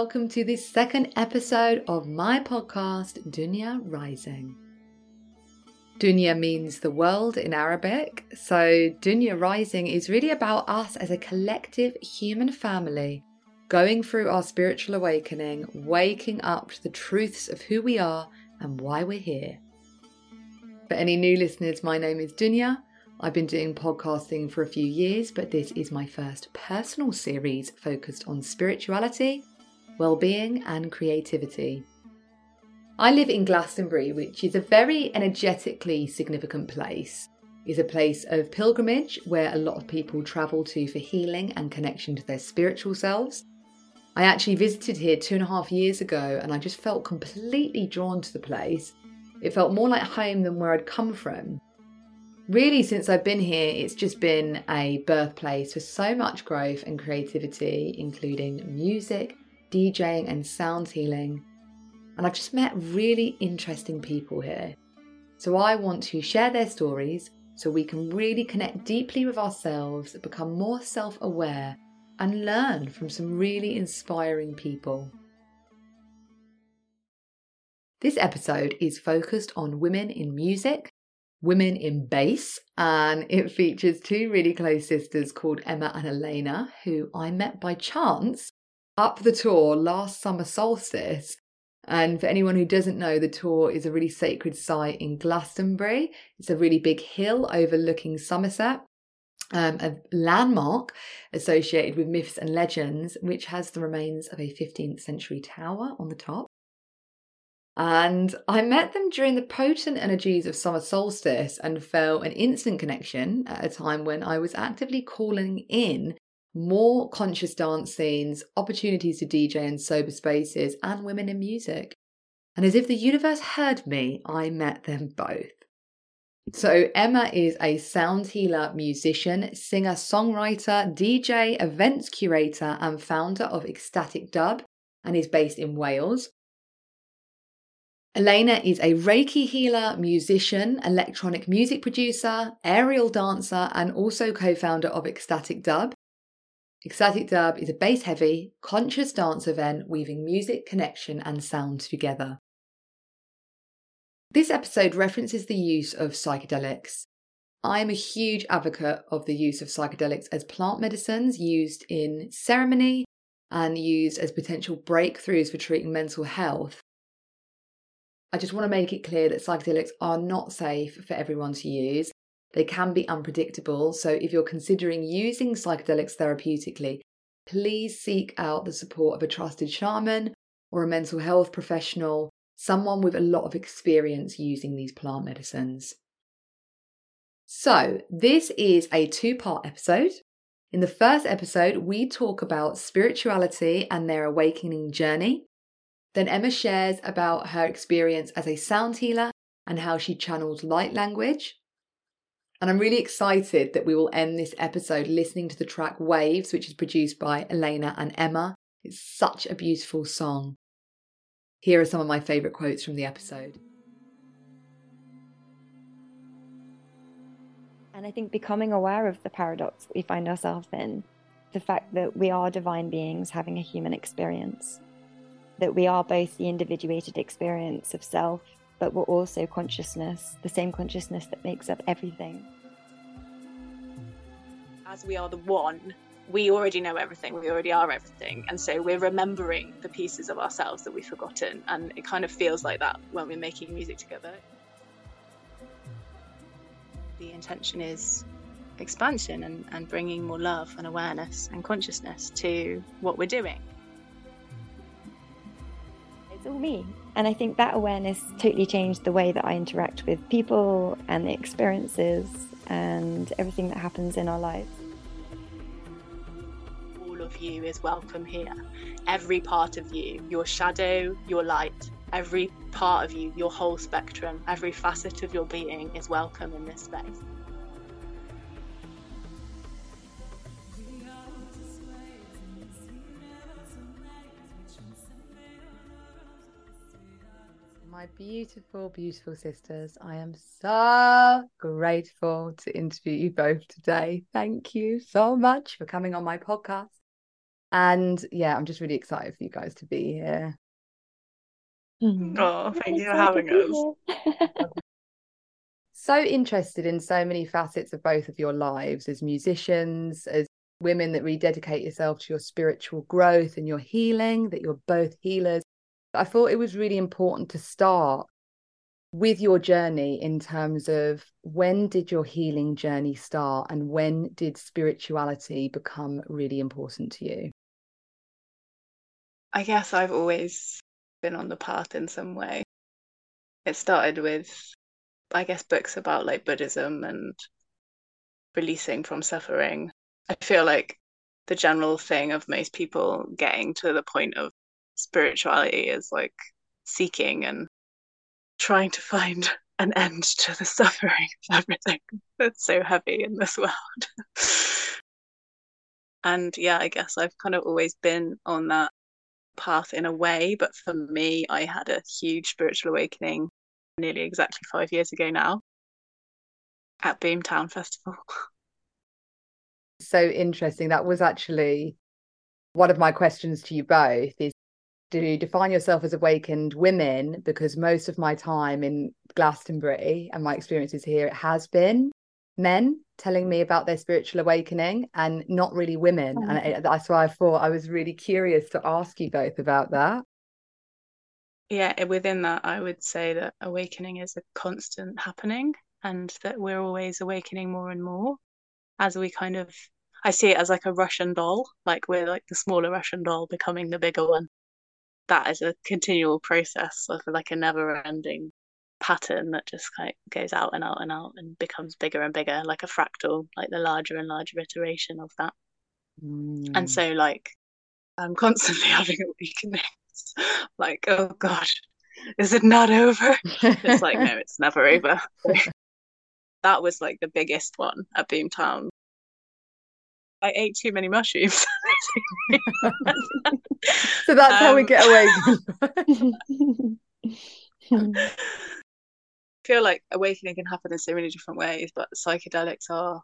Welcome to this second episode of my podcast, Dunya Rising. Dunya means the world in Arabic, so Dunya Rising is really about us as a collective human family going through our spiritual awakening, waking up to the truths of who we are and why we're here. For any new listeners, my name is Dunya. I've been doing podcasting for a few years, but this is my first personal series focused on spirituality, well-being, and creativity. I live in Glastonbury, which is a very energetically significant place. It's a place of pilgrimage where a lot of people travel to for healing and connection to their spiritual selves. I actually visited here two and a half years ago and I just felt completely drawn to the place. It felt more like home than where I'd come from really, since I've been here, it's just been a birthplace for so much growth and creativity, including music, DJing, and sound healing. And I've just met really interesting people here. So I want to share their stories so we can really connect deeply with ourselves, become more self aware, and learn from some really inspiring people. This episode is focused on women in music Women in Bass, and it features two really close sisters called Emma and Elena, who I met by chance up the Tor last summer solstice. And for anyone who doesn't know, the Tor is a really sacred site in Glastonbury. It's a really big hill overlooking Somerset. Um, a landmark associated with myths and legends, which has the remains of a 15th century tower on the top. And I met them during the potent energies of summer solstice and felt an instant connection at a time when I was actively calling in more conscious dance scenes, opportunities to DJ in sober spaces, and women in music. And as if the universe heard me, I met them both. So, Emma is a sound healer, musician, singer, songwriter, DJ, events curator, and founder of Ecstatic Dub, and is based in Wales. Elena is a Reiki healer, musician, electronic music producer, aerial dancer, and also co founder of Ecstatic Dub. Ecstatic Dub is a bass heavy, conscious dance event weaving music, connection, and sound together. This episode references the use of psychedelics. I am a huge advocate of the use of psychedelics as plant medicines used in ceremony and used as potential breakthroughs for treating mental health. I just want to make it clear that psychedelics are not safe for everyone to use. They can be unpredictable, so if you're considering using psychedelics therapeutically, please seek out the support of a trusted shaman or a mental health professional, someone with a lot of experience using these plant medicines. So, this is a two part episode. In the first episode, we talk about spirituality and their awakening journey. Then Emma shares about her experience as a sound healer and how she channels light language. And I'm really excited that we will end this episode listening to the track Waves, which is produced by Elena and Emma. It's such a beautiful song. Here are some of my favourite quotes from the episode. And I think becoming aware of the paradox we find ourselves in, the fact that we are divine beings having a human experience, that we are both the individuated experience of self, but we're also consciousness, the same consciousness that makes up everything. As we are the one, we already know everything, we already are everything. And so we're remembering the pieces of ourselves that we've forgotten. And it kind of feels like that when we're making music together. The intention is expansion and, and bringing more love and awareness and consciousness to what we're doing it's all me. And I think that awareness totally changed the way that I interact with people and the experiences and everything that happens in our lives. All of you is welcome here. Every part of you, your shadow, your light, every part of you, your whole spectrum, every facet of your being is welcome in this space. My beautiful, beautiful sisters. I am so grateful to interview you both today. Thank you so much for coming on my podcast. And yeah, I'm just really excited for you guys to be here. Oh, thank you for having us. so interested in so many facets of both of your lives as musicians, as women that rededicate yourself to your spiritual growth and your healing, that you're both healers. I thought it was really important to start with your journey in terms of when did your healing journey start and when did spirituality become really important to you? I guess I've always been on the path in some way. It started with, I guess, books about like Buddhism and releasing from suffering. I feel like the general thing of most people getting to the point of spirituality is like seeking and trying to find an end to the suffering of everything that's so heavy in this world. and yeah, I guess I've kind of always been on that path in a way, but for me, I had a huge spiritual awakening nearly exactly five years ago now at Boomtown Festival. So interesting. That was actually one of my questions to you both is do you define yourself as awakened women? Because most of my time in Glastonbury and my experiences here it has been men telling me about their spiritual awakening and not really women. Oh. and that's why I thought I was really curious to ask you both about that. Yeah eh, within that I would say that awakening is a constant happening and that we're always awakening more and more as we kind of I see it as like a Russian doll like we're like the smaller Russian doll becoming the bigger one that is a continual process of like a never ending pattern that just kind of goes out and out and out and becomes bigger and bigger like a fractal like the larger and larger iteration of that. Mm. and so like i'm constantly having a weakness. Like oh god is it not over? It's like no it's never over. That was like the biggest one at boomtown I ate too many mushrooms. so that's um, how we get away. I feel like awakening can happen in so many different ways, but psychedelics are.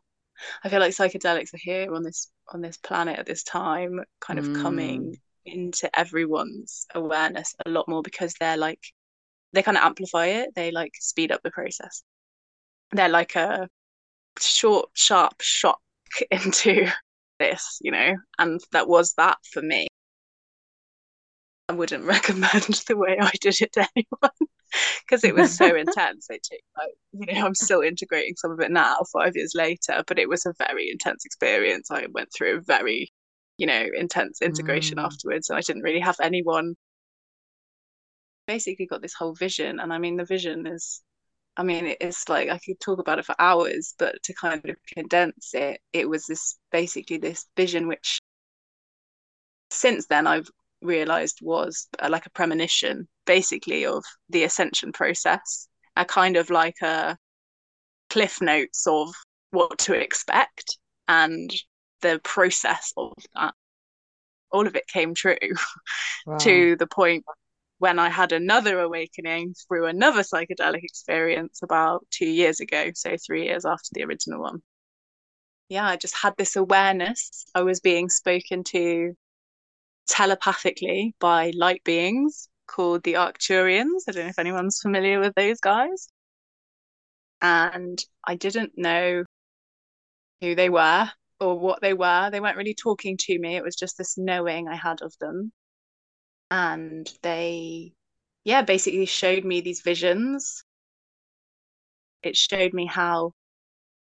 I feel like psychedelics are here on this on this planet at this time, kind of mm. coming into everyone's awareness a lot more because they're like they kind of amplify it. They like speed up the process. They're like a short, sharp shock into this, you know, and that was that for me. I wouldn't recommend the way I did it to anyone because it was so intense. It took like, you know, I'm still integrating some of it now, five years later, but it was a very intense experience. I went through a very, you know, intense integration mm. afterwards, and I didn't really have anyone. Basically, got this whole vision, and I mean, the vision is I mean, it's like I could talk about it for hours, but to kind of condense it, it was this basically this vision, which since then I've realized was uh, like a premonition, basically, of the ascension process, a kind of like a cliff notes of what to expect and the process of that. All of it came true wow. to the point when I had another awakening through another psychedelic experience about two years ago, so three years after the original one. Yeah, I just had this awareness. I was being spoken to telepathically by light beings called the Arcturians. I don't know if anyone's familiar with those guys. And I didn't know who they were or what they were. They weren't really talking to me. It was just this knowing I had of them and they yeah basically showed me these visions. It showed me how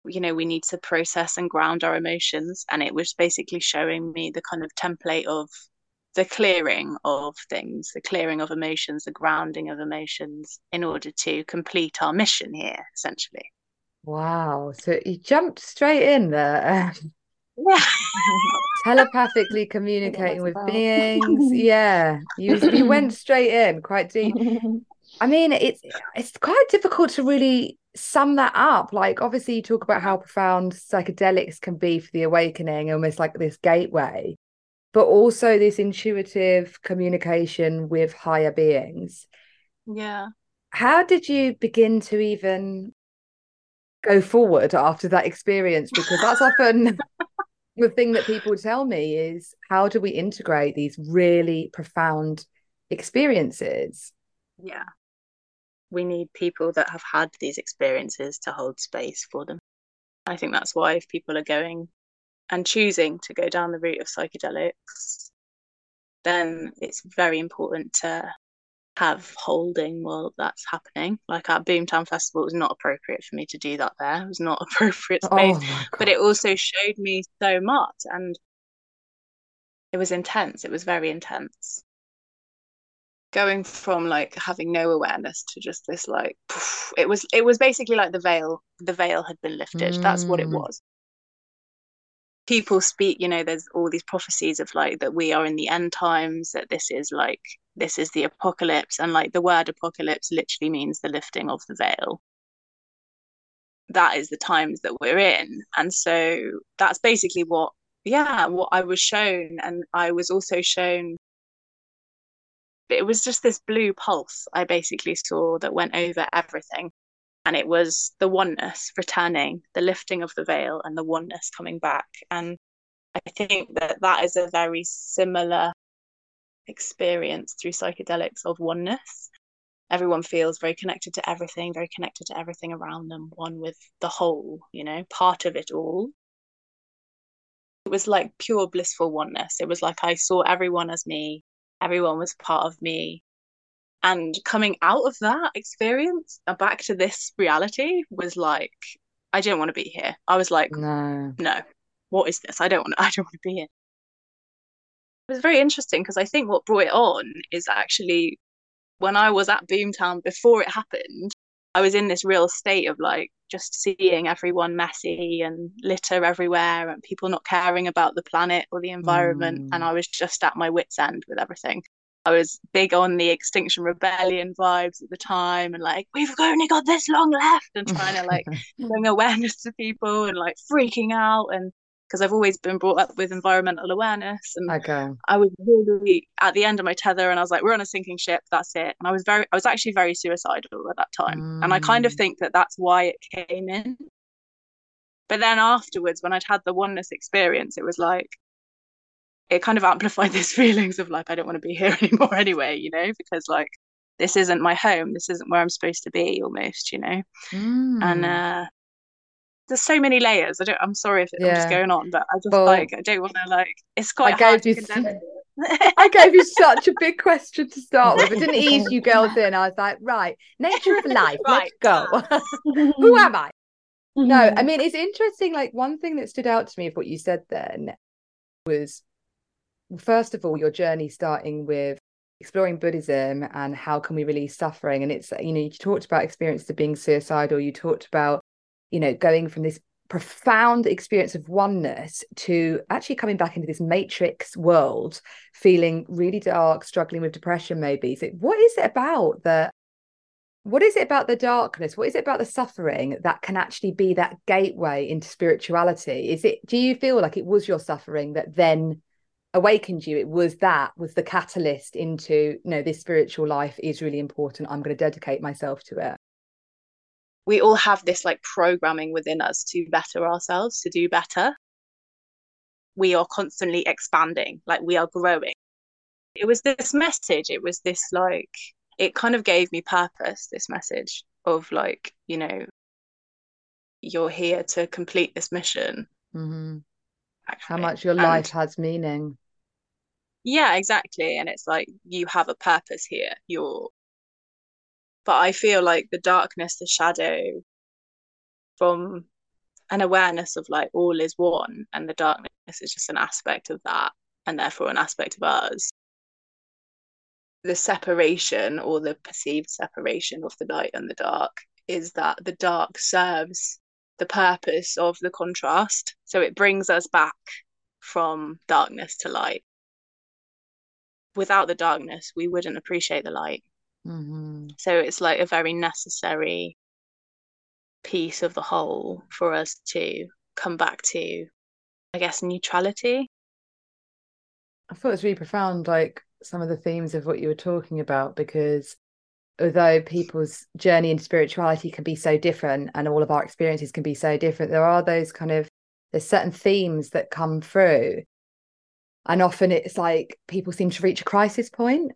you know we need to process and ground our emotions and it was basically showing me the kind of template of the clearing of things the clearing of emotions the grounding of emotions in order to complete our mission here essentially. Wow. So you jumped straight in there yeah telepathically communicating with beings. Yeah you, you went straight in quite deep. I mean it's it's quite difficult to really sum that up. Like obviously you talk about how profound psychedelics can be for the awakening almost like this gateway but also this intuitive communication with higher beings. Yeah. How did you begin to even go forward after that experience? Because that's often the thing that people tell me is how do we integrate these really profound experiences? Yeah. We need people that have had these experiences to hold space for them. I think that's why if people are going and choosing to go down the route of psychedelics, then it's very important to have holding while that's happening. Like at Boomtown Festival, it was not appropriate for me to do that there. It was not appropriate space. Oh but it also showed me so much and it was intense. It was very intense. Going from like having no awareness to just this like poof, it was it was basically like the veil. The veil had been lifted. Mm. That's what it mm. was people speak you know there's all these prophecies of like that we are in the end times that this is like this is the apocalypse and like the word apocalypse literally means the lifting of the veil. That is the times that we're in and so that's basically what yeah what i was shown and i was also shown it was just this blue pulse i basically saw that went over everything and it was the oneness returning the lifting of the veil and the oneness coming back. And i think that that is a very similar experience through psychedelics of oneness. Everyone feels very connected to everything very connected to everything around them one with the whole you know part of it all. It was like pure blissful oneness. It was like i saw everyone as me. Everyone was part of me and coming out of that experience and back to this reality was like i didn't want to be here. I was like no. No what is this? I don't want to, i don't want to be here. It was very interesting because i think what brought it on is actually when i was at boomtown before it happened i was in this real state of like just seeing everyone messy and litter everywhere and people not caring about the planet or the environment mm. and i was just at my wits end with everything I was big on the Extinction Rebellion vibes at the time and like, we've only got this long left and trying to like bring awareness to people and like freaking out. And because I've always been brought up with environmental awareness. And okay. I was really at the end of my tether and I was like, we're on a sinking ship. That's it. And I was very, I was actually very suicidal at that time. Mm. And I kind of mm. think that that's why it came in. But then afterwards, when I'd had the oneness experience, it was like, it kind of amplified these feelings of like I don't want to be here anymore anyway, you know, because like this isn't my home, this isn't where I'm supposed to be almost, you know. Mm. And uh there's so many layers. I don't I'm sorry if yeah. I'm just going on, but I just well, like I don't want to like it's quite I hard gave you I gave you such a big question to start with. It didn't ease you girls in. I was like, right, nature of life, right. let's go. Who am I? No, I mean it's interesting. Like one thing that stood out to me of what you said then was first of all, your journey starting with exploring Buddhism and how can we release suffering. And it's, you know, you talked about experiences of being suicidal, you talked about, you know, going from this profound experience of oneness to actually coming back into this matrix world, feeling really dark, struggling with depression, maybe. So, what is it about that? What is it about the darkness? What is it about the suffering that can actually be that gateway into spirituality? Is it, do you feel like it was your suffering that then awakened you it was that was the catalyst into you know this spiritual life is really important i'm going to dedicate myself to it. We all have this like programming within us to better ourselves to do better. We are constantly expanding like we are growing. It was this message it was this like it kind of gave me purpose this message of like you know you're here to complete this mission. Mm-hmm. how much your and life has meaning yeah exactly and it's like you have a purpose here you're but i feel like the darkness the shadow from an awareness of like all is one and the darkness is just an aspect of that and therefore an aspect of us. The separation or the perceived separation of the light and the dark is that the dark serves the purpose of the contrast so it brings us back from darkness to light without the darkness, we wouldn't appreciate the light. Mm-hmm. So it's like a very necessary piece of the whole for us to come back to, I guess, neutrality. I thought it was really profound, like some of the themes of what you were talking about, because although people's journey into spirituality can be so different and all of our experiences can be so different, there are those kind of there's certain themes that come through and often it's like people seem to reach a crisis point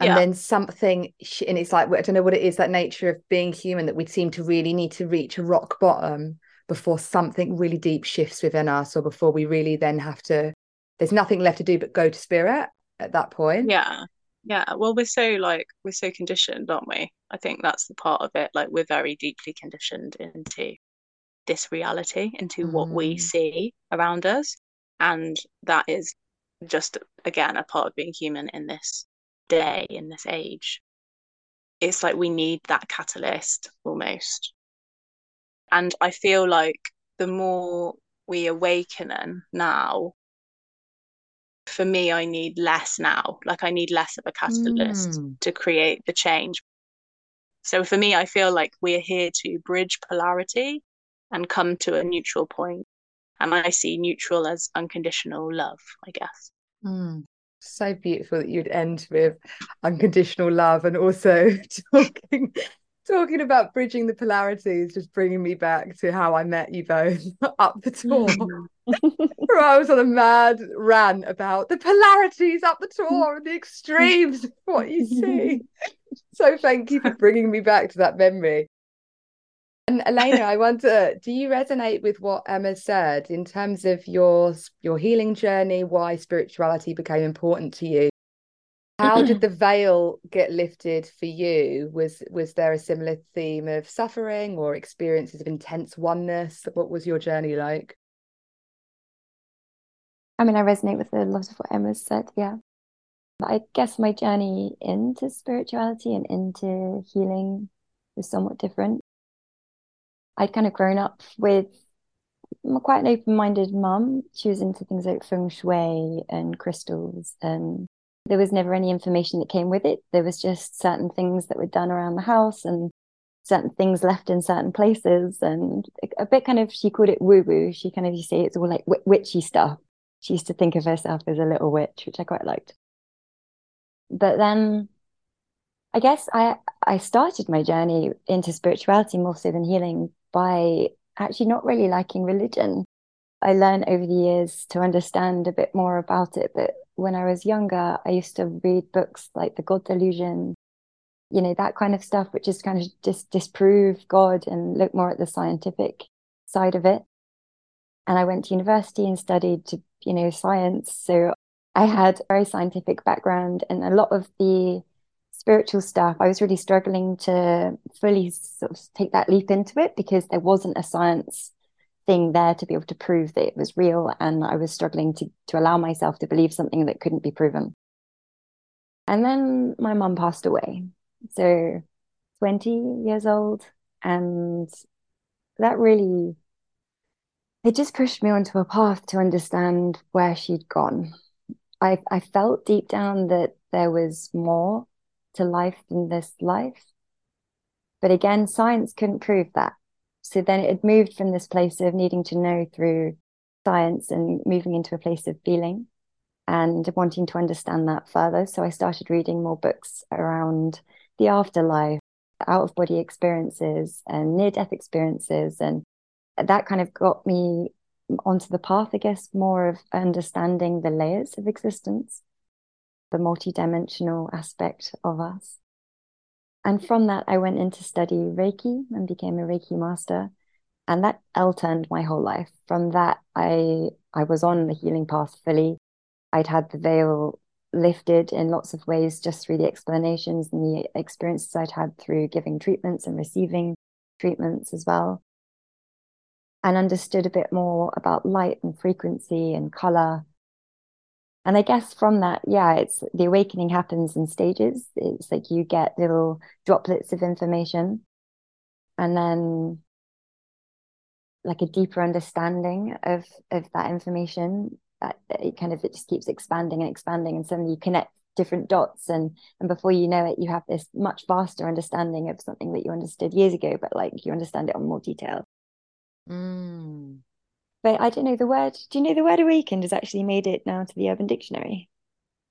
and yeah. then something and it's like i don't know what it is that nature of being human that we seem to really need to reach a rock bottom before something really deep shifts within us or before we really then have to there's nothing left to do but go to spirit at that point yeah yeah well we're so like we're so conditioned aren't we i think that's the part of it like we're very deeply conditioned into this reality into mm. what we mm. see around us and that is just again a part of being human in this day in this age. It's like we need that catalyst almost. And i feel like the more we awaken now for me i need less now. Like i need less of a catalyst mm. to create the change. So for me i feel like we're here to bridge polarity and come to a neutral point and i see neutral as unconditional love i guess? Mm. so beautiful that you'd end with unconditional love and also talking talking about bridging the polarities just bringing me back to how i met you both up the Tor. Where i was on a mad rant about the polarities up the Tor and the extremes of what you see. So thank you for bringing me back to that memory and Elena, I wonder, do you resonate with what Emma said in terms of your your healing journey, why spirituality became important to you? How did the veil get lifted for you? Was was there a similar theme of suffering or experiences of intense oneness? What was your journey like? I mean, I resonate with a lot of what Emma said, yeah. But I guess my journey into spirituality and into healing was somewhat different. I'd kind of grown up with quite an open-minded mum. She was into things like feng shui and crystals, and there was never any information that came with it. There was just certain things that were done around the house and certain things left in certain places, and a bit kind of she called it woo-woo. She kind of you say it's all like witchy stuff. She used to think of herself as a little witch, which I quite liked. But then I guess I I started my journey into spirituality more so than healing by actually not really liking religion. I learned over the years to understand a bit more about it. But when I was younger, I used to read books like The God Delusion, you know, that kind of stuff, which is kind of just disprove God and look more at the scientific side of it. And I went to university and studied, to, you know, science. So I had a very scientific background and a lot of the spiritual stuff, I was really struggling to fully sort of take that leap into it because there wasn't a science thing there to be able to prove that it was real. And I was struggling to, to allow myself to believe something that couldn't be proven. And then my mum passed away. So 20 years old. And that really, it just pushed me onto a path to understand where she'd gone. I, I felt deep down that there was more to life than this life. But again, science couldn't prove that. So then it had moved from this place of needing to know through science and moving into a place of feeling and wanting to understand that further. So I started reading more books around the afterlife, out of body experiences, and near death experiences. And that kind of got me onto the path, I guess, more of understanding the layers of existence the multidimensional aspect of us. And from that, I went in to study Reiki and became a Reiki master. And that L turned my whole life. From that, I I was on the healing path fully. I'd had the veil lifted in lots of ways just through the explanations and the experiences I'd had through giving treatments and receiving treatments as well. And understood a bit more about light and frequency and color and I guess from that, yeah, it's the awakening happens in stages. It's like you get little droplets of information. And then like a deeper understanding of of that information that it kind of it just keeps expanding and expanding. And suddenly you connect different dots. And and before you know it you have this much vaster understanding of something that you understood years ago but like you understand it on more detail. Mm but I don't know the word. Do you know the word awakened has actually made it now to the Urban Dictionary?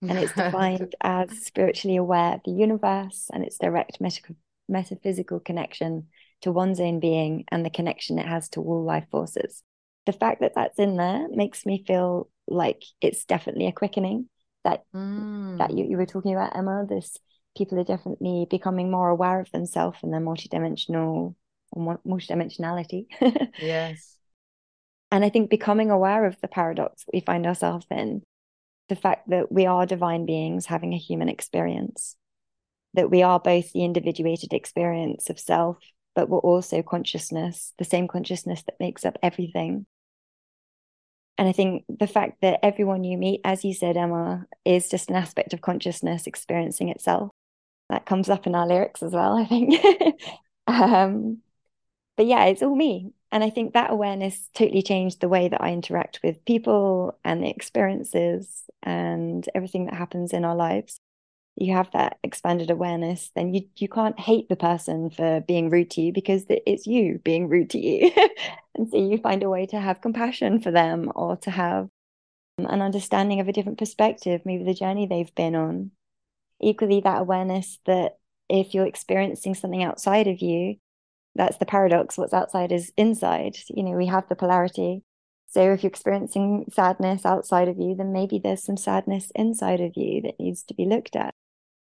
And it's defined as spiritually aware of the universe and its direct meta- metaphysical connection to one's own being and the connection it has to all life forces. the fact that that's in there makes me feel like it's definitely a quickening that mm. that you, you were talking about emma this people are definitely becoming more aware of themselves and their multidimensional multidimensionality yes and i think becoming aware of the paradox that we find ourselves in the fact that we are divine beings having a human experience that we are both the individuated experience of self but we're also consciousness the same consciousness that makes up everything and I think the fact that everyone you meet, as you said, Emma, is just an aspect of consciousness experiencing itself. That comes up in our lyrics as well, I think. um, but yeah, it's all me. And I think that awareness totally changed the way that I interact with people and the experiences and everything that happens in our lives you have that expanded awareness, then you you can't hate the person for being rude to you because it's you being rude to you. and so you find a way to have compassion for them or to have um, an understanding of a different perspective, maybe the journey they've been on. Equally, that awareness that if you're experiencing something outside of you, that's the paradox. What's outside is inside. You know, we have the polarity. So if you're experiencing sadness outside of you, then maybe there's some sadness inside of you that needs to be looked at.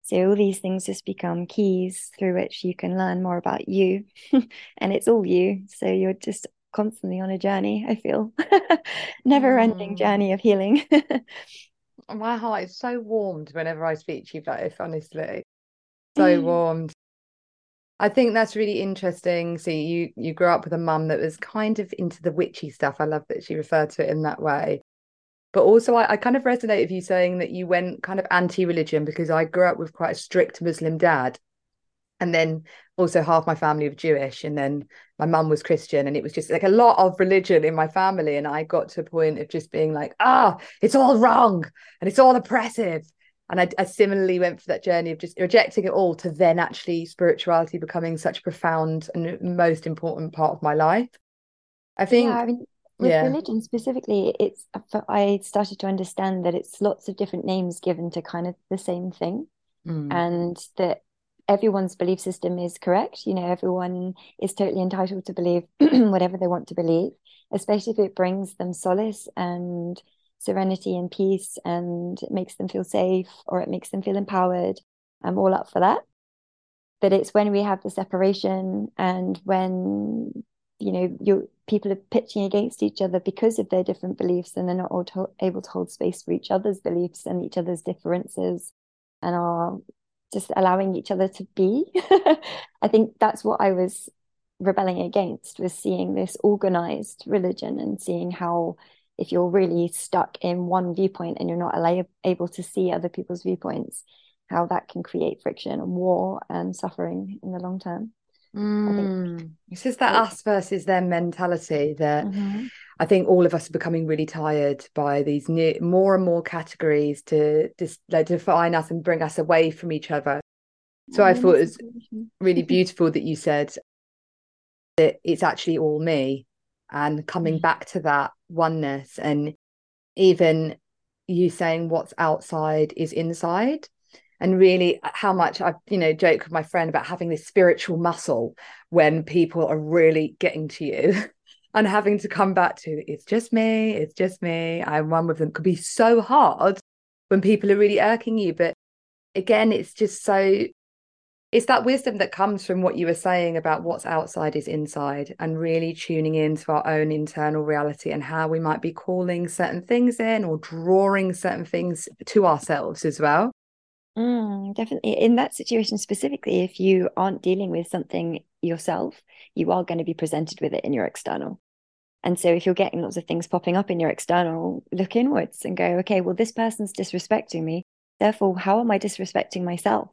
So all these things just become keys through which you can learn more about you. and it's all you. So you're just constantly on a journey, I feel. Never ending mm. journey of healing. My heart is so warmed whenever I speak to you both, honestly. So warmed. I think that's really interesting. See, you you grew up with a mum that was kind of into the witchy stuff. I love that she referred to it in that way. But also, I, I kind of resonate with you saying that you went kind of anti-religion because I grew up with quite a strict Muslim dad, and then also half my family were Jewish, and then my mum was Christian, and it was just like a lot of religion in my family, and I got to a point of just being like, ah, it's all wrong and it's all oppressive. And I, I similarly went for that journey of just rejecting it all to then actually spirituality becoming such a profound and most important part of my life. I think yeah, I mean, with yeah. religion specifically it's i started to understand that it's lots of different names given to kind of the same thing mm. and that everyone's belief system is correct you know everyone is totally entitled to believe whatever they want to believe especially if it brings them solace and serenity and peace and it makes them feel safe or it makes them feel empowered. I'm all up for that. But it's when we have the separation and when you know you people are pitching against each other because of their different beliefs and they're not all to- able to hold space for each other's beliefs and each other's differences and are just allowing each other to be. I think that's what i was rebelling against was seeing this organized religion and seeing how if you're really stuck in one viewpoint and you're not able to see other people's viewpoints how that can create friction and war and suffering in the long term Mm. It's just that us versus them mentality that mm-hmm. I think all of us are becoming really tired by these new, more and more categories to just like, define us and bring us away from each other. So I thought it was really beautiful that you said that it's actually all me and coming mm. back to that oneness and even you saying what's outside is inside and really uh, how much I, you know, joke with my friend about having this spiritual muscle when people are really getting to you and having to come back to it's just me, it's just me. I'm one with them could be so hard when people are really irking you. But again, it's just so it's that wisdom that comes from what you were saying about what's outside is inside and really tuning into our own internal reality and how we might be calling certain things in or drawing certain things to ourselves as well Mm, definitely. In that situation specifically, if you aren't dealing with something yourself, you are going to be presented with it in your external. And so if you're getting lots of things popping up in your external, look inwards and go, okay, well, this person's disrespecting me. Therefore, how am I disrespecting myself?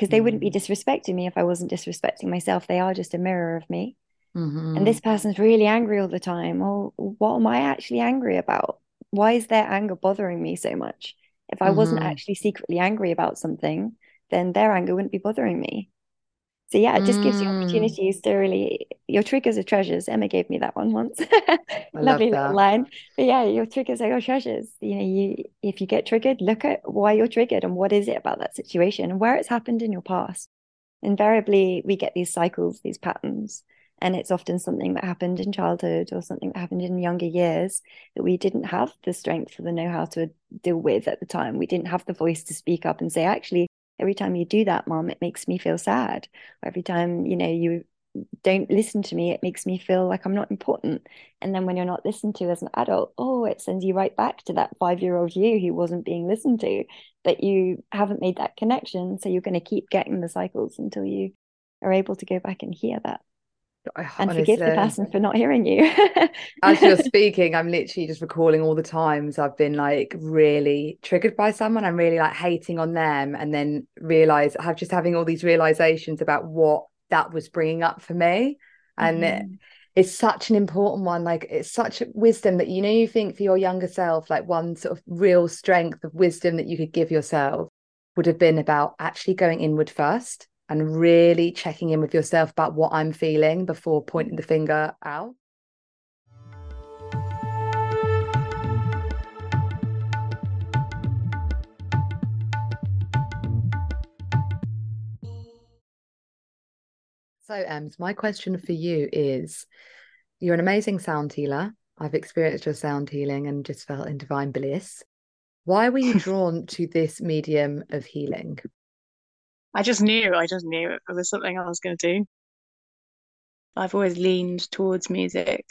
Because they wouldn't be mm. disrespecting me if I wasn't disrespecting myself. They are just a mirror of me. Mm-hmm. And this person's really angry all the time. Well, what am I actually angry about? Why is their anger bothering me so much? If I mm-hmm. wasn't actually secretly angry about something, then their anger wouldn't be bothering me. So yeah, it just gives you mm. opportunities to really your triggers are treasures. Emma gave me that one once. Lovely little line. But yeah, your triggers are your treasures. You know, you if you get triggered, look at why you're triggered and what is it about that situation and where it's happened in your past. Invariably, we get these cycles, these patterns. And it's often something that happened in childhood or something that happened in younger years that we didn't have the strength or the know how to deal with at the time. We didn't have the voice to speak up and say, actually, every time you do that, mom, it makes me feel sad. Or every time, you know, you don't listen to me, it makes me feel like I'm not important. And then when you're not listened to as an adult, oh, it sends you right back to that five year old you who wasn't being listened to, but you haven't made that connection. So you're going to keep getting the cycles until you are able to go back and hear that. And forgive the person for not hearing you. as you're speaking, I'm literally just recalling all the times I've been like really triggered by someone. I'm really like hating on them, and then realize I have just having all these realizations about what that was bringing up for me and mm-hmm. it, it's such an important one like it's such a wisdom that you know you think for your younger self like one sort of real strength of wisdom that you could give yourself would have been about actually going inward first and really checking in with yourself about what i'm feeling before pointing the finger out So, um, Ems, my question for you is you're an amazing sound healer. I've experienced your sound healing and just felt in divine bliss. Why were you drawn to this medium of healing? I just knew, I just knew it was something I was going to do. I've always leaned towards music.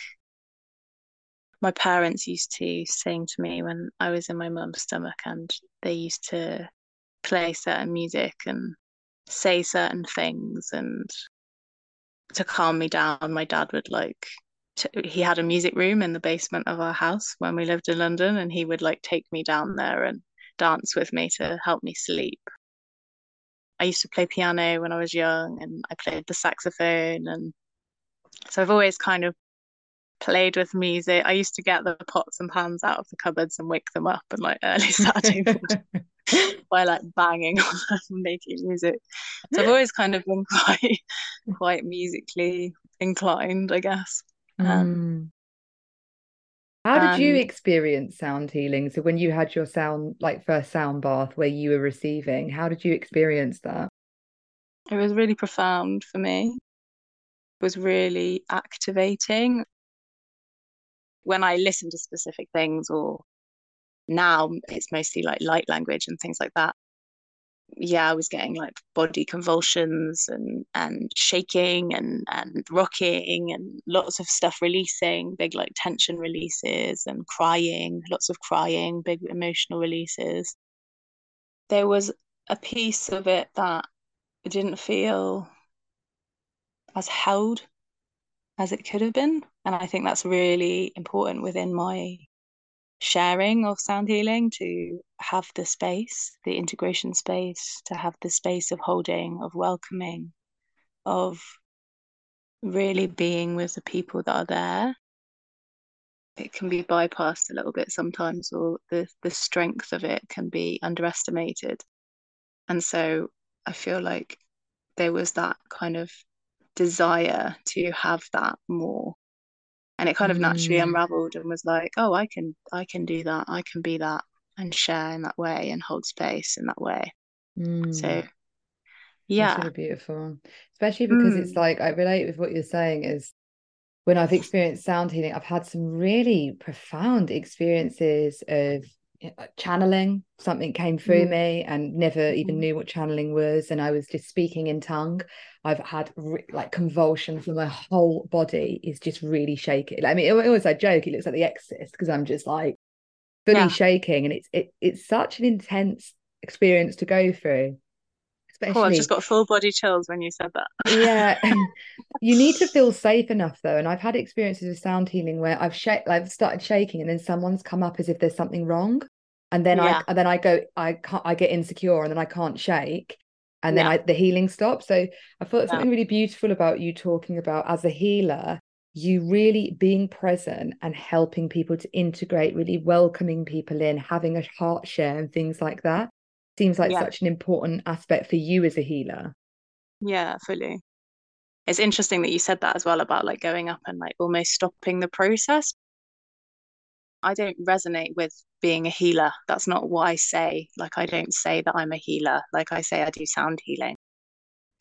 My parents used to sing to me when I was in my mum's stomach, and they used to play certain music and say certain things. And to calm me down, my dad would like to, he had a music room in the basement of our house when we lived in London, and he would like take me down there and dance with me to help me sleep. I used to play piano when I was young, and I played the saxophone, and so I've always kind of played with music. I used to get the pots and pans out of the cupboards and wake them up and like early Saturday morning by like banging on them and making music. So I've always kind of been quite quite musically inclined, I guess. Um, mm. How did you um, experience sound healing? So when you had your sound like first sound bath where you were receiving, how did you experience that? It was really profound for me. It was really activating. When I listen to specific things or now it's mostly like light language and things like that yeah i was getting like body convulsions and and shaking and and rocking and lots of stuff releasing big like tension releases and crying lots of crying big emotional releases. There was a piece of it that didn't feel as held as it could have been and i think that's really important within my sharing of sound healing to have the space, the integration space, to have the space of holding, of welcoming, of really being with the people that are there. It can be bypassed a little bit sometimes, or the, the strength of it can be underestimated. And so I feel like there was that kind of desire to have that more and it kind of naturally mm. unraveled and was like oh i can i can do that i can be that and share in that way and hold space in that way mm. so yeah That's really beautiful especially because mm. it's like i relate with what you're saying is when i've experienced sound healing i've had some really profound experiences of channeling something came through mm. me and never even mm. knew what channeling was and i was just speaking in tongue i've had re- like convulsions and my whole body is just really shaking i mean it, it was a joke it looks like the exorcist because i'm just like fully yeah. shaking and it's it, it's such an intense experience to go through Especially, oh, I just got full body chills when you said that. yeah, you need to feel safe enough though, and I've had experiences with sound healing where I've sh- I've started shaking, and then someone's come up as if there's something wrong, and then yeah. I and then I go I can't I get insecure, and then I can't shake, and then yeah. I, the healing stops. So I thought yeah. something really beautiful about you talking about as a healer, you really being present and helping people to integrate, really welcoming people in, having a heart share, and things like that seems like yeah. such an important aspect for you as a healer. Yeah fully. It's interesting that you said that as well about like going up and like almost stopping the process. I don't resonate with being a healer. That's not what i say. Like i don't say that i'm a healer. Like i say i do sound healing.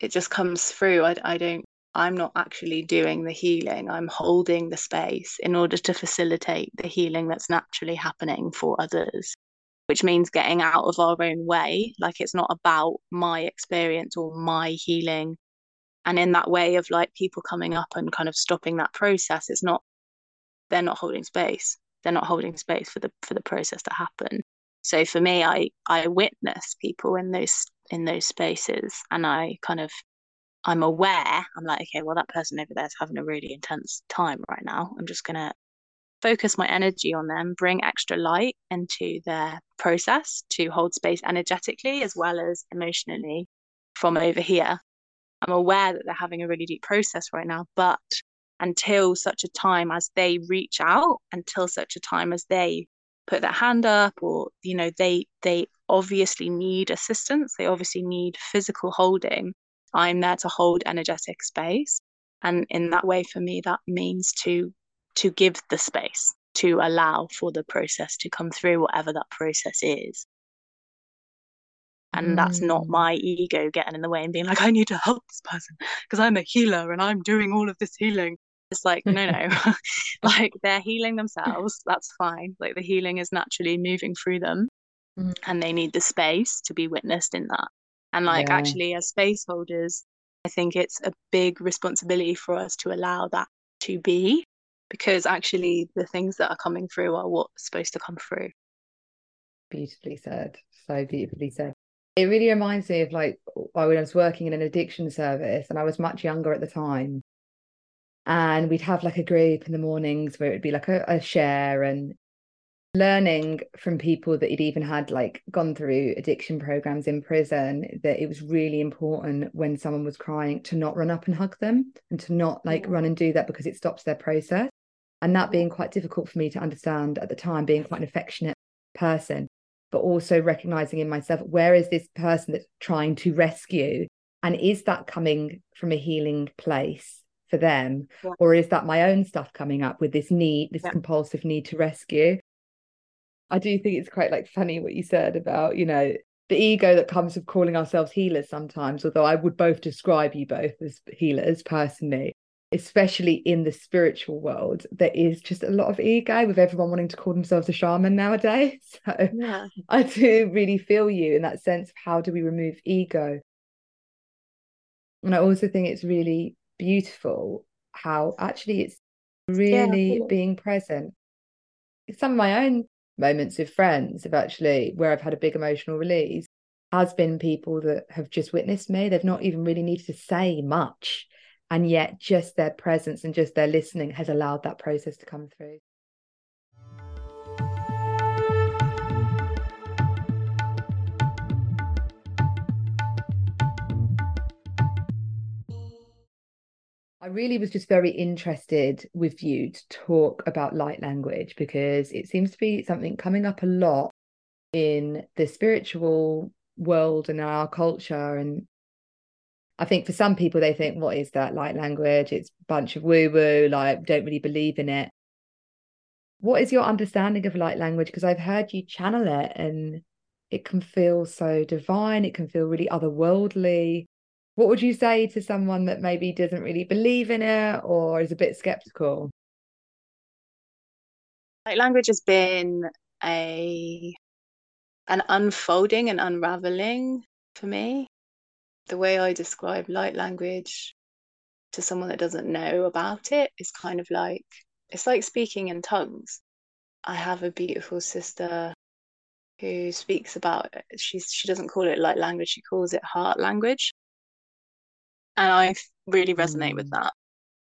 It just comes through. I, I don't I'm not actually doing the healing. I'm holding the space in order to facilitate the healing that's naturally happening for others, which means getting out of our own way. Like it's not about my experience or my healing. And in that way of like people coming up and kind of stopping that process, it's not, they're not holding space. They're not holding space for the for the process to happen. So for me, I I witness people in those in those spaces and I kind of I'm aware, I'm like, okay, well, that person over there is having a really intense time right now. I'm just to focus my energy on them, bring extra light into their process to hold space energetically as well as emotionally from over here. I'm aware that they're having a really deep process right now, but until such a time as they reach out, until such a time as they put their hand up or you know they they obviously need assistance they obviously need physical holding I'm there to hold energetic space. And in that way, for me, that means to to give the space, to allow for the process to come through, whatever that process is. And mm. that's not mm. my ego getting in the way and being like, I need to help this person because I'm a healer and I'm doing all of this healing. It's like, no, no, like they're healing themselves. That's fine. Like the healing is naturally moving through them mm. and they need the space to be witnessed in that. And like yeah. actually as space holders, I think it's a big responsibility for us to allow that to be because actually the things that are coming through are what's supposed to come through. Beautifully said. So beautifully said. It really reminds me of like when I was working in an addiction service and I was much younger at the time. And we'd have like a group in the mornings where it would be like a, a share and learning from people that had even had like gone through addiction programs in prison that it was really important when someone was crying to not run up and hug them and to not like yeah. run and do that because it stops their process and that being quite difficult for me to understand at the time being quite an affectionate person but also recognizing in myself where is this person that's trying to rescue and is that coming from a healing place for them yeah. or is that my own stuff coming up with this need this yeah. compulsive need to rescue I do think it's quite like funny what you said about, you know, the ego that comes with calling ourselves healers sometimes, although I would both describe you both as healers personally, especially in the spiritual world, there is just a lot of ego with everyone wanting to call themselves a shaman nowadays. So yeah. I do really feel you in that sense of how do we remove ego? And I also think it's really beautiful how actually it's really yeah, being present. Some of my own moments with friends of actually where I've had a big emotional release has been people that have just witnessed me. They've not even really needed to say much. And yet, just their presence and just their listening has allowed that process to come through. I really was just very interested with you to talk about light language because it seems to be something coming up a lot in the spiritual world and our culture. And I think for some people, they think, what is that light language? It's a bunch of woo woo, like, don't really believe in it. What is your understanding of light language? Because I've heard you channel it and it can feel so divine, it can feel really otherworldly what would you say to someone that maybe doesn't really believe in it or is a bit skeptical? Like language has been a an unfolding and unraveling for me. The way I describe light language to someone that doesn't know about it is kind of like it's like speaking in tongues. I have a beautiful sister who speaks about she's she doesn't call it light language, she calls it heart language and I really resonate mm. with that.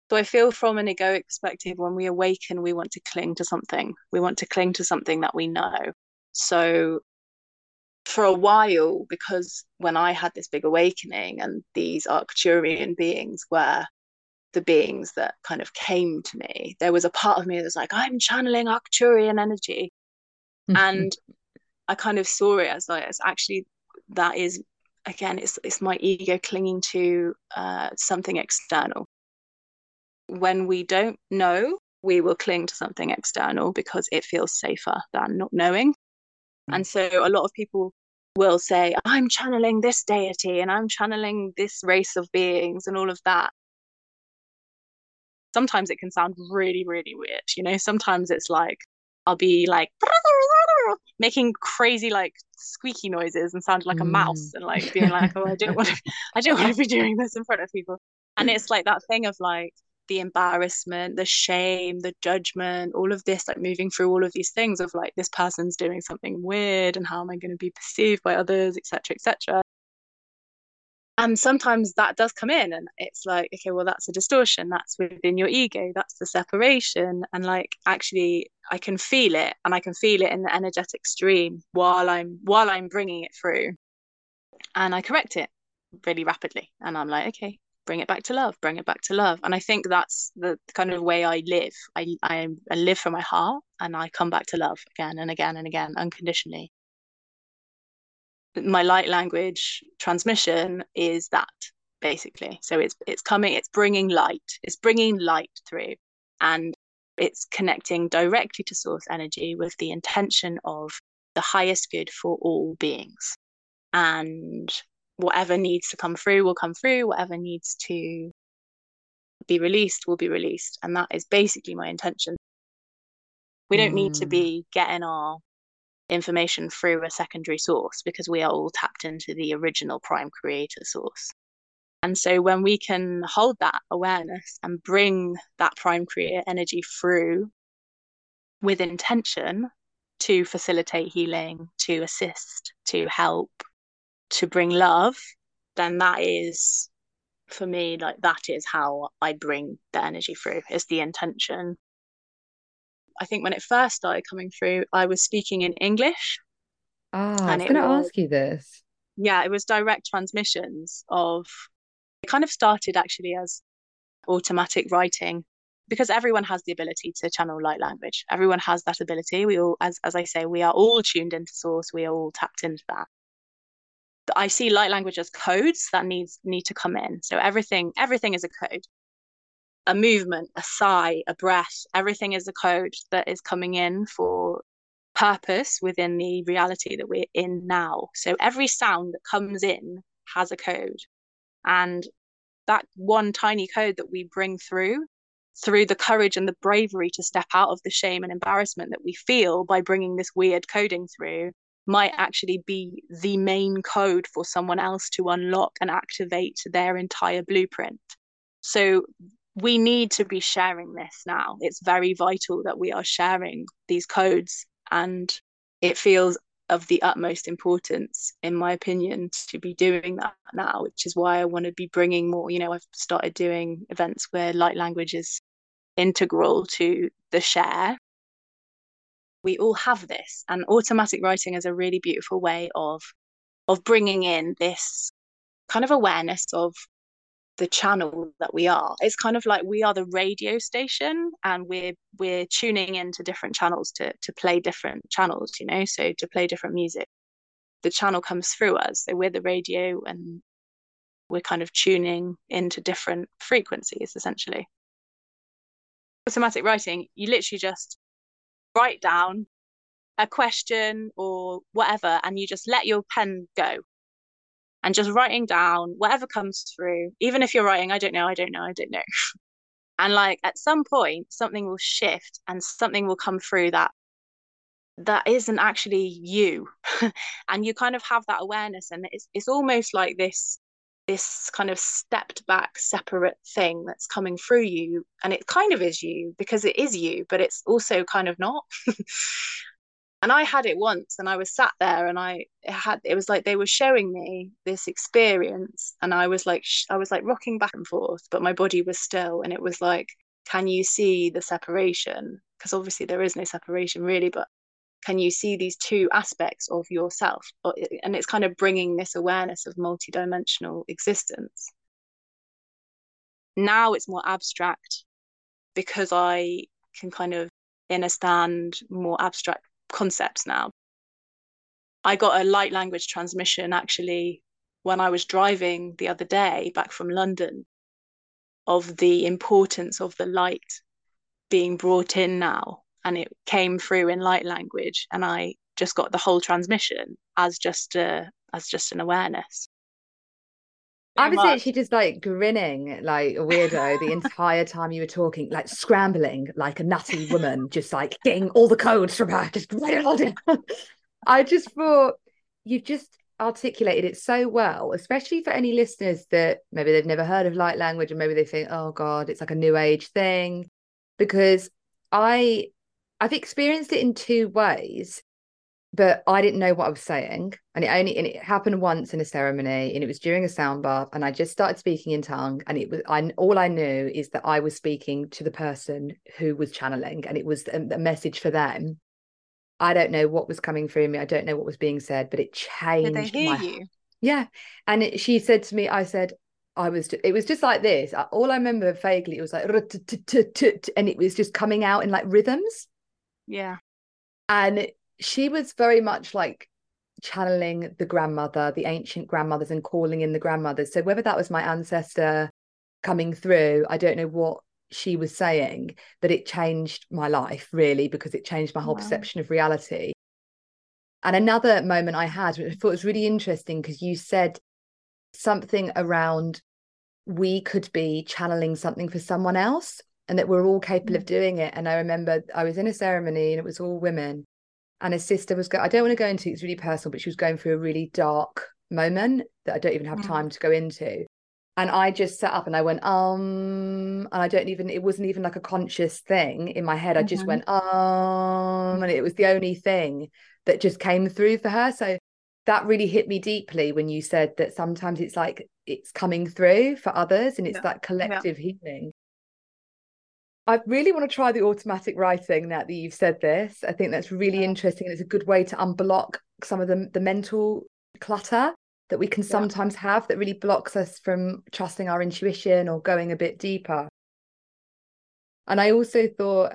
So I feel from an egoic perspective, when we awaken, we want to cling to something. We want to cling to something that we know. So for a while, because when I had this big awakening and these Arcturian beings were the beings that kind of came to me, there was a part of me that was like, I'm channeling Arcturian energy. and I kind of saw it as like, it's actually that is again it's it's my ego clinging to uh, something external when we don't know we will cling to something external because it feels safer than not knowing. And so a lot of people will say i'm channeling this deity and i'm channeling this race of beings and all of that sometimes it can sound really, really weird. You know, sometimes it's like I'll be like making crazy like squeaky noises and sound like a mouse mm. and like being like, oh, I don't want to, I don't want to be doing this in front of people. And it's like that thing of like the embarrassment, the shame, the judgment, all of this, like moving through all of these things of like this person's doing something weird and how am I going to be perceived by others, etc., etc and sometimes that does come in and it's like okay well that's a distortion that's within your ego that's the separation and like actually i can feel it and i can feel it in the energetic stream while i'm while i'm bringing it through and i correct it really rapidly and i'm like okay bring it back to love bring it back to love. And i think that's the kind of way i live. I i, I live from my heart and i come back to love again and again and again unconditionally. My light language transmission is that basically. So it's it's coming it's bringing light it's bringing light through and it's connecting directly to source energy with the intention of the highest good for all beings. And whatever needs to come through will come through whatever needs to be released will be released and that is basically my intention we don't mm. need to mm. be getting our information through a secondary source because we are all tapped into the original prime creator source. And so when we can hold that awareness and bring that prime creator energy through with intention to facilitate healing, to assist, to help, to bring love, then that is for me like that is how I bring the energy through is the intention I think when it first started coming through, I was speaking in English. Ah, I was going to ask you this. Yeah, it was direct transmissions of. It kind of started actually as automatic writing because everyone has the ability to channel light language. Everyone has that ability. We all, as as I say, we are all tuned into source. We are all tapped into that. I see light language as codes that needs need to come in. So everything everything is a code a movement, a sigh, a breath, everything is a code that is coming in for purpose within the reality that we're in now. So every sound that comes in has a code. And that one tiny code that we bring through, through the courage and the bravery to step out of the shame and embarrassment that we feel by bringing this weird coding through, might actually be the main code for someone else to unlock and activate their entire blueprint. So we need to be sharing this now. It's very vital that we are sharing these codes, and it feels of the utmost importance, in my opinion, to be doing that now, which is why I want to be bringing more. You know, I've started doing events where light language is integral to the share. We all have this, and automatic writing is a really beautiful way of of bringing in this kind of awareness of the channel that we are. It's kind of like we are the radio station and we're we're tuning into different channels to to play different channels you know so to play different music the channel comes through us. So we're the radio and we're kind of tuning into different frequencies essentially. Automatic writing you literally just write down a question or whatever and you just let your pen go and just writing down whatever comes through, even if you're writing, I don't know, I don't know, I don't know. and like at some point, something will shift and something will come through that that isn't actually you and you kind of have that awareness and it's it's almost like this this kind of stepped back separate thing that's coming through you and it kind of is you because it is you but it's also kind of not. And I had it once and I was sat there and I had it was like they were showing me this experience and I was like sh- I was like rocking back and forth but my body was still and it was like can you see the separation? Because obviously there is no separation really but can you see these two aspects of yourself eh, eh, and it's kind of bringing this awareness of multidimensional existence now it's more abstract because I can kind of understand more abstract concepts now. I got a light language transmission actually when I was driving the other day back from London of the importance of the light being brought in now. And it came through in light language. And I just got the whole transmission as just a as just an awareness. I was actually just like grinning like a weirdo the entire time you were talking, like scrambling like a nutty woman, just like getting all the codes from her, just write it all down. I just thought you've just articulated it so well, especially for any listeners that maybe they've never heard of light language and maybe they think, oh God, it's like a new age thing. Because I I've experienced it in two ways but I didn't know what I was saying. And it only and it happened once in a ceremony and it was during a sound bath and I just started speaking in tongue and it was I all I knew is that I was speaking to the person who was channeling and it was a, a message for them. I don't know what was coming through me. I don't know what was being said, but it changed. Did they hear my... you? Yeah. And it, she said to me, I said, I was, it was just like this. All I remember vaguely, it was like, and it was just coming out in like rhythms. Yeah. And she was very much like channeling the grandmother, the ancient grandmothers, and calling in the grandmothers. So whether that was my ancestor coming through, I don't know what she was saying, but it changed my life really because it changed my whole wow. perception of reality. And another moment I had, which I thought was really interesting because you said something around we could be channeling something for someone else and that we're all capable mm. of doing it. And I remember I was in a ceremony and it was all women and a sister was going i don't want to go into it's really personal but she was going through a really dark moment that i don't even have mm. time to go into and i just sat up and i went um and i don't even it wasn't even like a conscious thing in my head i just mm-hmm. went um and it was the only thing that just came through for her so that really hit me deeply when you said that sometimes it's like it's coming through for others and it's yeah. that collective yeah. healing I really want to try the automatic writing now that you've said this. I think that's really yeah. interesting. It's a good way to unblock some of the, the mental clutter that we can sometimes yeah. have that really blocks us from trusting our intuition or going a bit deeper. And I also thought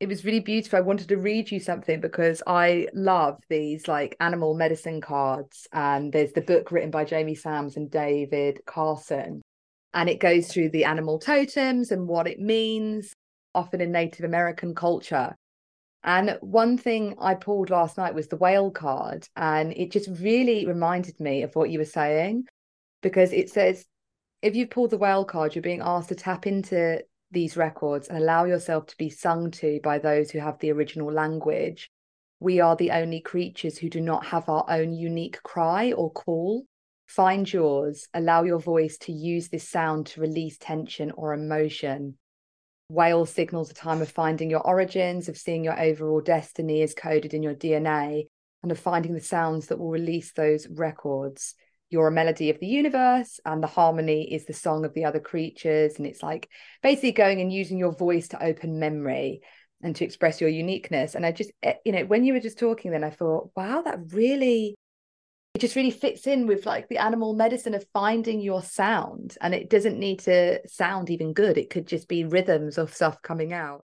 it was really beautiful. I wanted to read you something because I love these like animal medicine cards. And there's the book written by Jamie Sams and David Carson and it goes through the animal totems and what it means, often in Native American culture. And one thing I pulled last night was the whale card, and it just really reminded me of what you were saying because it says if you pull the whale card, you're being asked to tap into these records and allow yourself to be sung to by those who have the original language. We are the only creatures who do not have our own unique cry or call. Find yours, allow your voice to use this sound to release tension or emotion. Whale signals a time of finding your origins, of seeing your overall destiny is coded in your DNA, and of finding the sounds that will release those records. You're a melody of the universe, and the harmony is the song of the other creatures. And it's like basically going and using your voice to open memory and to express your uniqueness. And I just, eh, you know, when you were just talking, then I thought, wow, that really it just really fits in with like the animal medicine of finding your sound and it doesn't need to sound even good. It could just be rhythms of stuff coming out.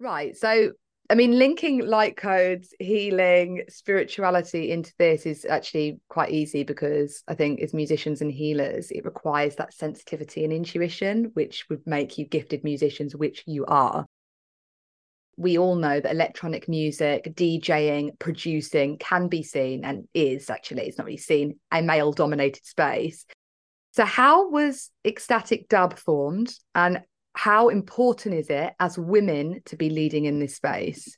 Right so I mean, linking light codes, healing, spirituality into this is actually quite easy because I think as musicians and healers, it requires that sensitivity and intuition, which would make you gifted musicians, which you are. We all know that electronic music, DJing, producing can be seen and is actually, it's not really seen, a male dominated space. So, how was ecstatic dub formed and how important is it as women to be leading in this space?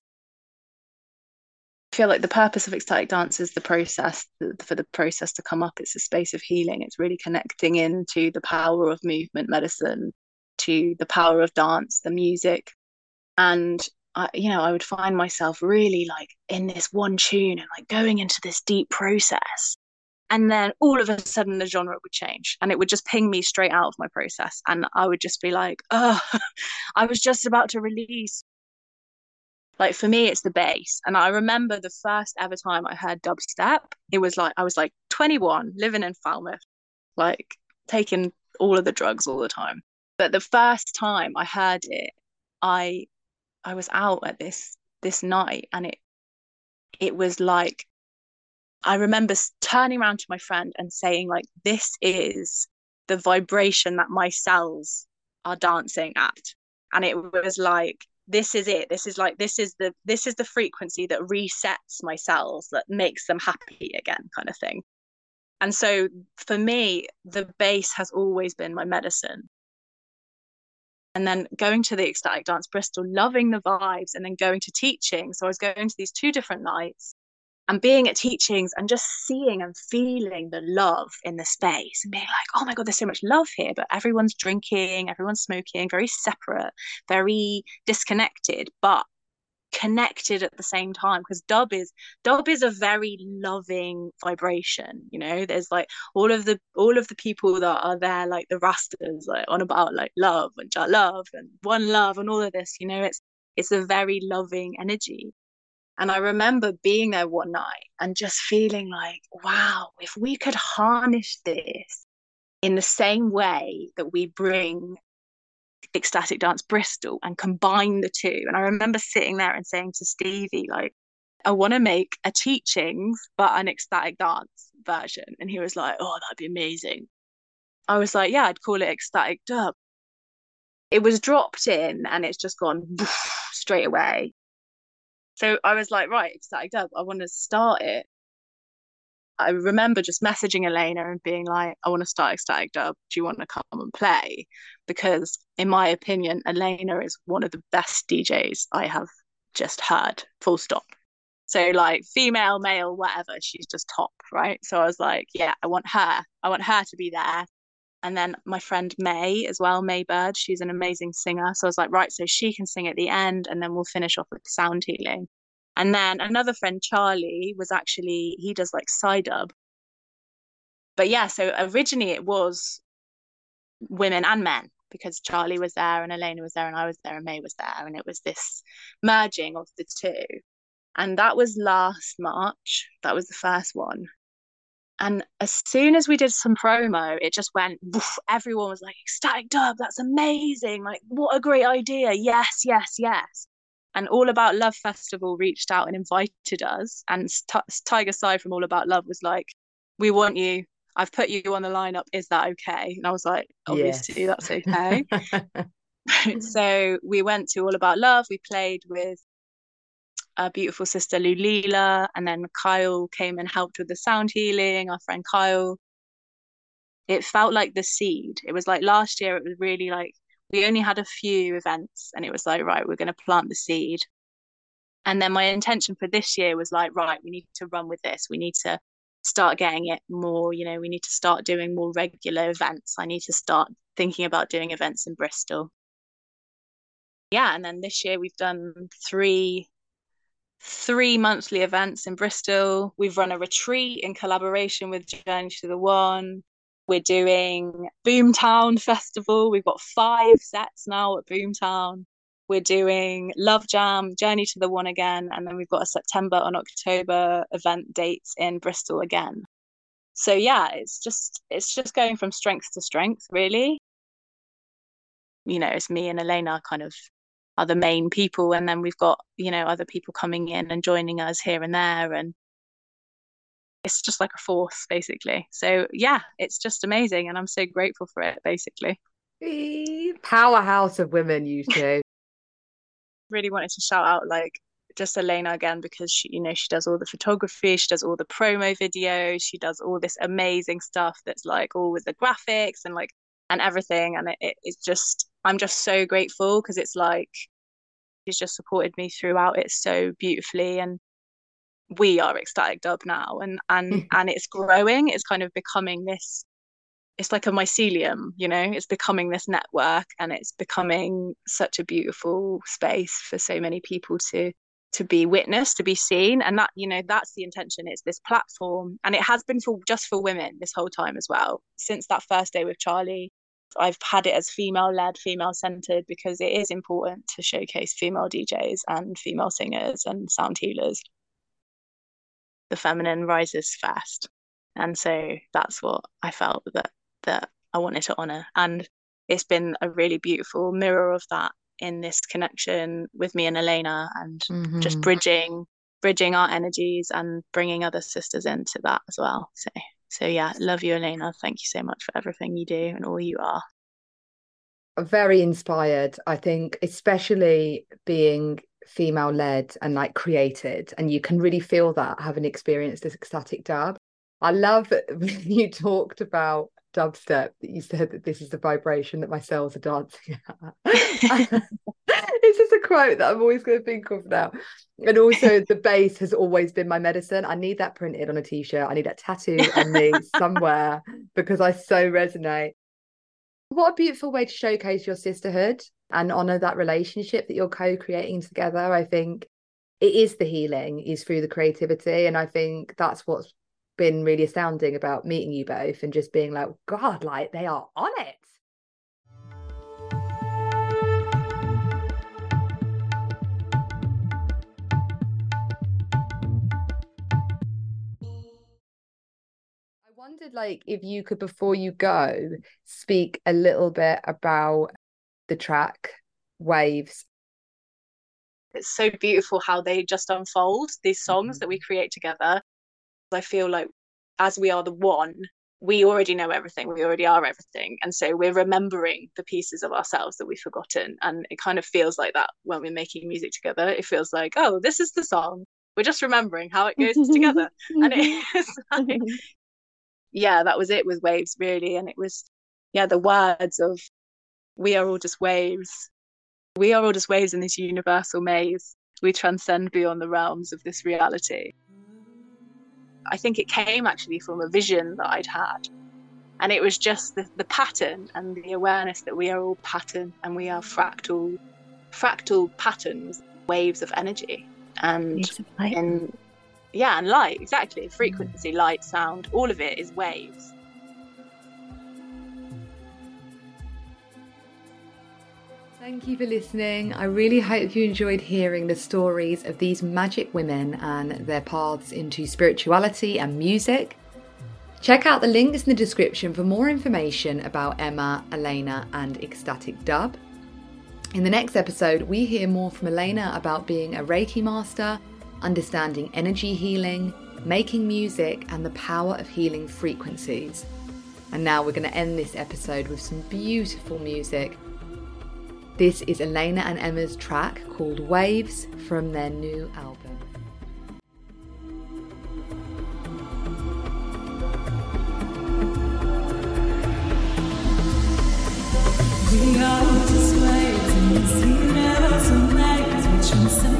I feel like the purpose of ecstatic dance is the process for the process to come up. It's a space of healing. It's really connecting into the power of movement medicine, to the power of dance, the music, and I, you know, I would find myself really like in this one tune and like going into this deep process and then all of a sudden the genre would change and it would just ping me straight out of my process. And i would just be like oh i was just about to release. Like for me it's the bass. And i remember the first ever time i heard dubstep it was like i was like 21 living in falmouth like taking all of the drugs all the time. But the first time i heard it i i was out at this this night and it it was like I remember turning around to my friend and saying, like, this is the vibration that my cells are dancing at. and it was like this is it. This is like this is the this is the frequency that resets my cells that makes them happy again kind of thing. And so for me the bass has always been my medicine. And then going to the ecstatic dance bristol loving the vibes and then going to teaching. So i was going to these two different nights and being at teachings and just seeing and feeling the love in the space and being like, oh my God, there's so much love here, but everyone's drinking, everyone's smoking, very separate, very disconnected, but connected at the same time because dub is dub is a very loving vibration you know? There's like all of the all of the people that are there like the rastas like on about like love and love and one love and all of this you know? It's it's a very loving energy and I remember being there one night and just feeling like, wow, if we could harness this in the same way that we bring ecstatic dance Bristol and combine the two. And I remember sitting there and saying to Stevie, like, I want to make a teachings but an ecstatic dance version. And he was like, Oh, that'd be amazing. I was like, Yeah, I'd call it ecstatic dub. It was dropped in and it's just gone straight away. So I was like, right, ecstatic dub, I want to start it. I remember just messaging Elena and being like, I want to start ecstatic dub. Do you want to come and play? Because in my opinion, Elena is one of the best DJs I have just heard, full stop. So like female, male, whatever, she's just top, right? So I was like, yeah, I want her. I want her to be there and then my friend May as well, May Bird, she's an amazing singer. So I was like, right, so she can sing at the end, and then we'll finish off with sound healing. And then another friend, Charlie, was actually he does like dub. But yeah, so originally it was women and men because Charlie was there and Elena was there and I was there and May was there, and it was this merging of the two. And that was last March. That was the first one. And as soon as we did some promo, it just went, woof, everyone was like, ecstatic dub, that's amazing. Like, what a great idea. Yes, yes, yes. And All About Love Festival reached out and invited us. And T- Tiger Side from All About Love was like, we want you. I've put you on the lineup. Is that okay? And I was like, obviously, yes. that's okay. so we went to All About Love. We played with our beautiful sister Lulila, and then Kyle came and helped with the sound healing, our friend Kyle. It felt like the seed. It was like last year, it was really like we only had a few events, and it was like, right, we're going to plant the seed. And then my intention for this year was like, right, we need to run with this. We need to start getting it more, you know, we need to start doing more regular events. I need to start thinking about doing events in Bristol. Yeah, and then this year we've done three three monthly events in Bristol. We've run a retreat in collaboration with Journey to the One. We're doing Boomtown Festival. We've got five sets now at Boomtown. We're doing Love Jam, Journey to the One again, and then we've got a September and October event dates in Bristol again. So yeah, it's just it's just going from strength to strength, really. You know, it's me and Elena kind of are the main people and then we've got you know other people coming in and joining us here and there and it's just like a force basically. So yeah it's just amazing and i'm so grateful for it basically. Powerhouse of women you two. Really wanted to shout out like just Elena again because she you know she does all the photography she does all the promo videos she does all this amazing stuff that's like all with the graphics and like and everything and it, it, it's just i'm just so grateful because it's like she's just supported me throughout it so beautifully and we are ecstatic dub now and and and it's growing it's kind of becoming this it's like a mycelium you know? It's becoming this network and it's becoming such a beautiful space for so many people to to be witnessed to be seen and that you know that's the intention it's this platform and it has been for just for women this whole time as well since that first day with charlie I've had it as female led, female centered because it is important to showcase female DJs and female singers and sound healers. The feminine rises first. And so that's what I felt that that I wanted to honor. And it's been a really beautiful mirror of that in this connection with me and Elena and mm-hmm. just bridging bridging our energies and bringing other sisters into that as well. So so yeah, love you, Elena. Thank you so much for everything you do and all you are. very inspired. I think, especially being female led and like created, and you can really feel that having experienced this ecstatic dub. I love when you talked about dubstep that you said that this is the vibration that my cells are dancing at. it's just a quote that I'm always going to think of now. And also, the bass has always been my medicine. I need that printed on a t shirt. I need that tattooed on me somewhere because I so resonate. What a beautiful way to showcase your sisterhood and honor that relationship that you're co creating together. I think it is the healing, is through the creativity. And I think that's what's been really astounding about meeting you both and just being like, God, like they are on it. Wondered like if you could before you go speak a little bit about the track waves it's so beautiful how they just unfold these songs mm-hmm. that we create together I feel like as we are the one, we already know everything. We already are everything. And so we're remembering the pieces of ourselves that we've forgotten. And it kind of feels like that when we're making music together. It feels like, oh, this is the song. We're just remembering how it goes together. And it is like, yeah, that was it with Waves, really. And it was, yeah, the words of, we are all just waves. We are all just waves in this universal maze. We transcend beyond the realms of this reality. I think it came actually from a vision that I'd had. And it was just the, the pattern and the awareness that we are all pattern and we are fractal fractal patterns, waves of energy. And and yeah, and light, exactly. Mm. Frequency, light, sound, all of it is waves. Thank you for listening. I really hope you enjoyed hearing the stories of these magic women and their paths into spirituality and music. Check out the links in the description for more information about Emma, Elena, and Ecstatic Dub. In the next episode, we hear more from Elena about being a Reiki master, understanding energy healing, making music, and the power of healing frequencies. And now we're going to end this episode with some beautiful music this is Elena and Emma's track called Waves from their new album. We are just waves in this universe of maze which